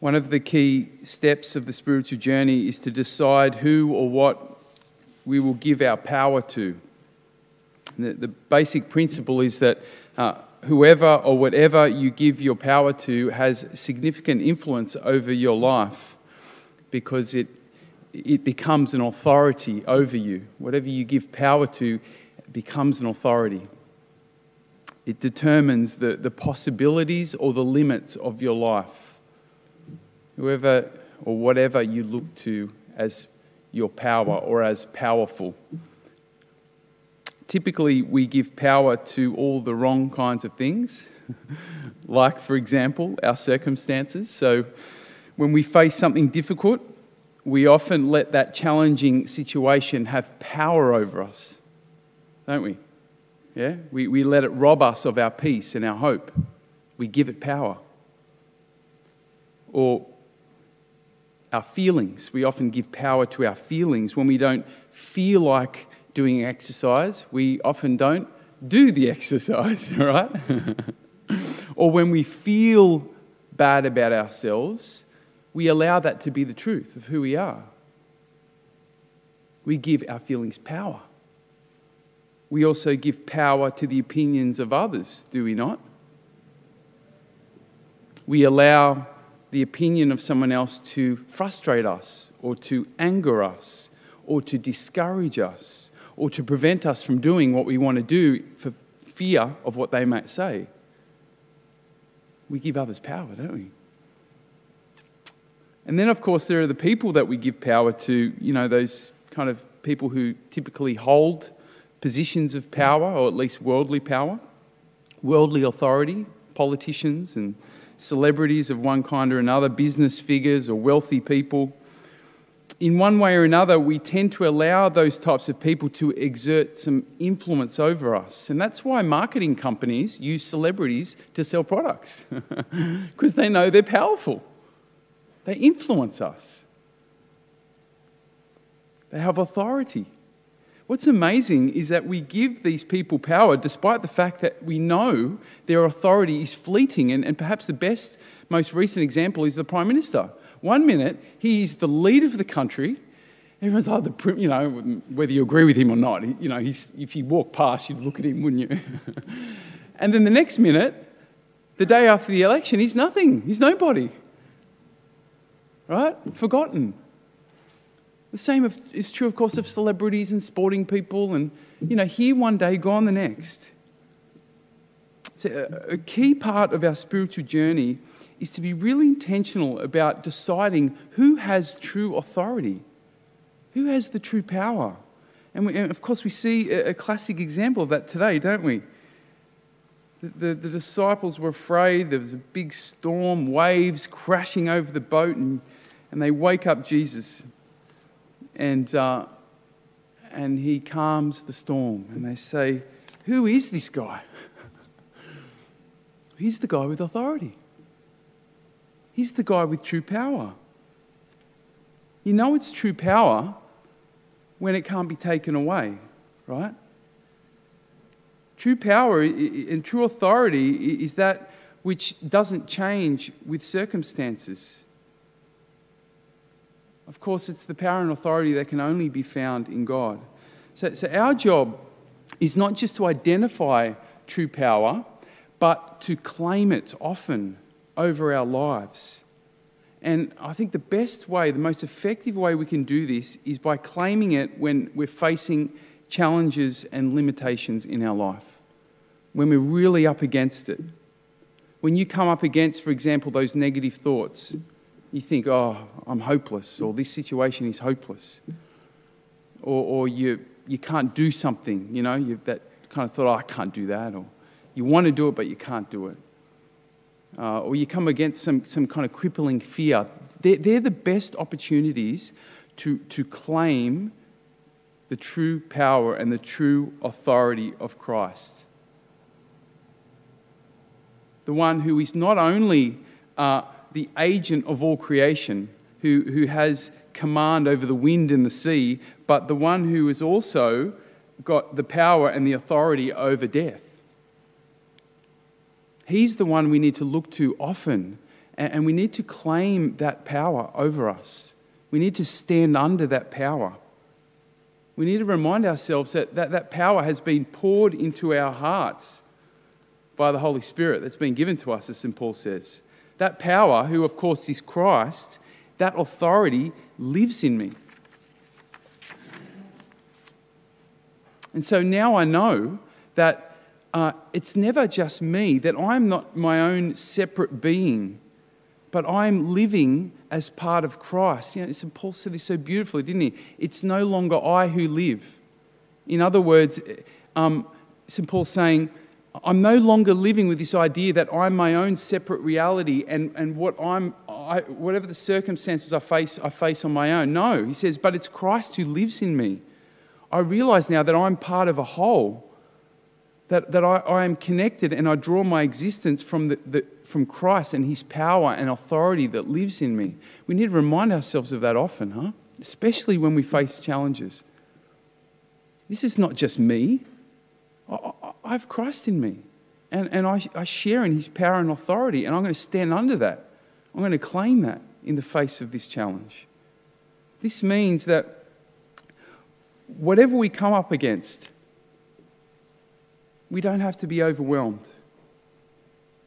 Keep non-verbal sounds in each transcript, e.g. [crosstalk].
One of the key steps of the spiritual journey is to decide who or what we will give our power to. The, the basic principle is that uh, whoever or whatever you give your power to has significant influence over your life because it, it becomes an authority over you. Whatever you give power to becomes an authority. It determines the, the possibilities or the limits of your life whoever or whatever you look to as your power or as powerful. Typically, we give power to all the wrong kinds of things, [laughs] like, for example, our circumstances. So, when we face something difficult, we often let that challenging situation have power over us, don't we? Yeah? We, we let it rob us of our peace and our hope. We give it power. Or our feelings. We often give power to our feelings. When we don't feel like doing exercise, we often don't do the [laughs] exercise, right? [laughs] or when we feel bad about ourselves, we allow that to be the truth of who we are. We give our feelings power. We also give power to the opinions of others, do we not? We allow the opinion of someone else to frustrate us or to anger us or to discourage us or to prevent us from doing what we want to do for fear of what they might say. We give others power, don't we? And then, of course, there are the people that we give power to, you know, those kind of people who typically hold positions of power, or at least worldly power, worldly authority, politicians and celebrities of one kind or another, business figures or wealthy people. In one way or another, we tend to allow those types of people to exert some influence over us. And that's why marketing companies use celebrities to sell products, [laughs] because they know they're powerful. They influence us, they have authority. What's amazing is that we give these people power despite the fact that we know their authority is fleeting. And, and perhaps the best, most recent example is the Prime Minister. One minute, he's the leader of the country. Everyone's like, oh, the, you know, whether you agree with him or not, you know, if you walk past, you'd look at him, wouldn't you? [laughs] and then the next minute, the day after the election, he's nothing. He's nobody. Right? Forgotten. The same is true, of course, of celebrities and sporting people, and you know, here one day, gone the next. So, uh, a key part of our spiritual journey is to be really intentional about deciding who has true authority, who has the true power. And, we, and of course, we see a, a, classic example of that today, don't we? The, the, the disciples were afraid. There was a big storm, waves crashing over the boat, and, and they wake up Jesus and, uh, and he calms the storm. And they say, Who is this guy? [laughs] He's the guy with authority. He's the guy with true power. You know it's true power when it can't be taken away, right? True power and true authority is that which doesn't change with circumstances. Of course, it's the power and authority that can only be found in God. So, so our job is not just to identify true power, but to claim it often over our lives. And I think the best way, the most effective way we can do this is by claiming it when we're facing challenges and limitations in our life, when we're really up against it. When you come up against, for example, those negative thoughts, you think, oh, I'm hopeless, or this situation is hopeless, or, or you, you can't do something, you know, you that kind of thought, oh, I can't do that, or you want to do it, but you can't do it. Uh, or you come against some, some kind of crippling fear. They're, they're the best opportunities to, to claim the true power and the true authority of Christ. The one who is not only uh, the agent of all creation, who, who has command over the wind and the sea, but the one who has also got the power and the authority over death. He's the one we need to look to often And we need to claim that power over us. We need to stand under that power. We need to remind ourselves that that, that power has been poured into our hearts by the Holy Spirit that's been given to us, as St. Paul says. That power, who of course is Christ, that authority lives in me. And so now I know that uh, it's never just me, that I'm not my own separate being, but I'm living as part of Christ. You know, St. Paul said this so beautifully, didn't he? It's no longer I who live. In other words, um, St. Paul's saying, I'm no longer living with this idea that I'm my own separate reality and, and what I'm, I, whatever the circumstances I face, I face on my own. No, he says, but it's Christ who lives in me. I realize now that I'm part of a whole, that, that I, I am connected and I draw my existence from, the, the, from Christ and his power and authority that lives in me. We need to remind ourselves of that often, huh? Especially when we face challenges. This is not just me. I, have Christ in me. And, and I, I share in his power and authority, and I'm going to stand under that. I'm going to claim that in the face of this challenge. This means that whatever we come up against, we don't have to be overwhelmed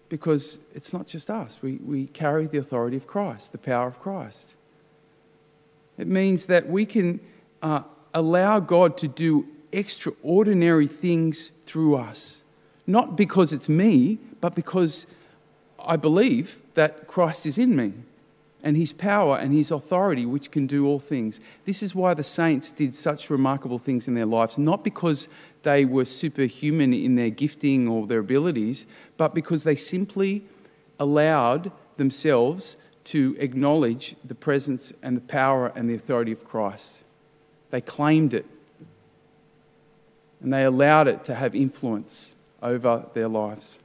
because it's not just us. We, we carry the authority of Christ, the power of Christ. It means that we can uh, allow God to do extraordinary things through us. Not because it's me, but because I believe that Christ is in me and his power and his authority, which can do all things. This is why the saints did such remarkable things in their lives, not because they were superhuman in their gifting or their abilities, but because they simply allowed themselves to acknowledge the presence and the power and the authority of Christ. They claimed it and they allowed it to have influence over their lives.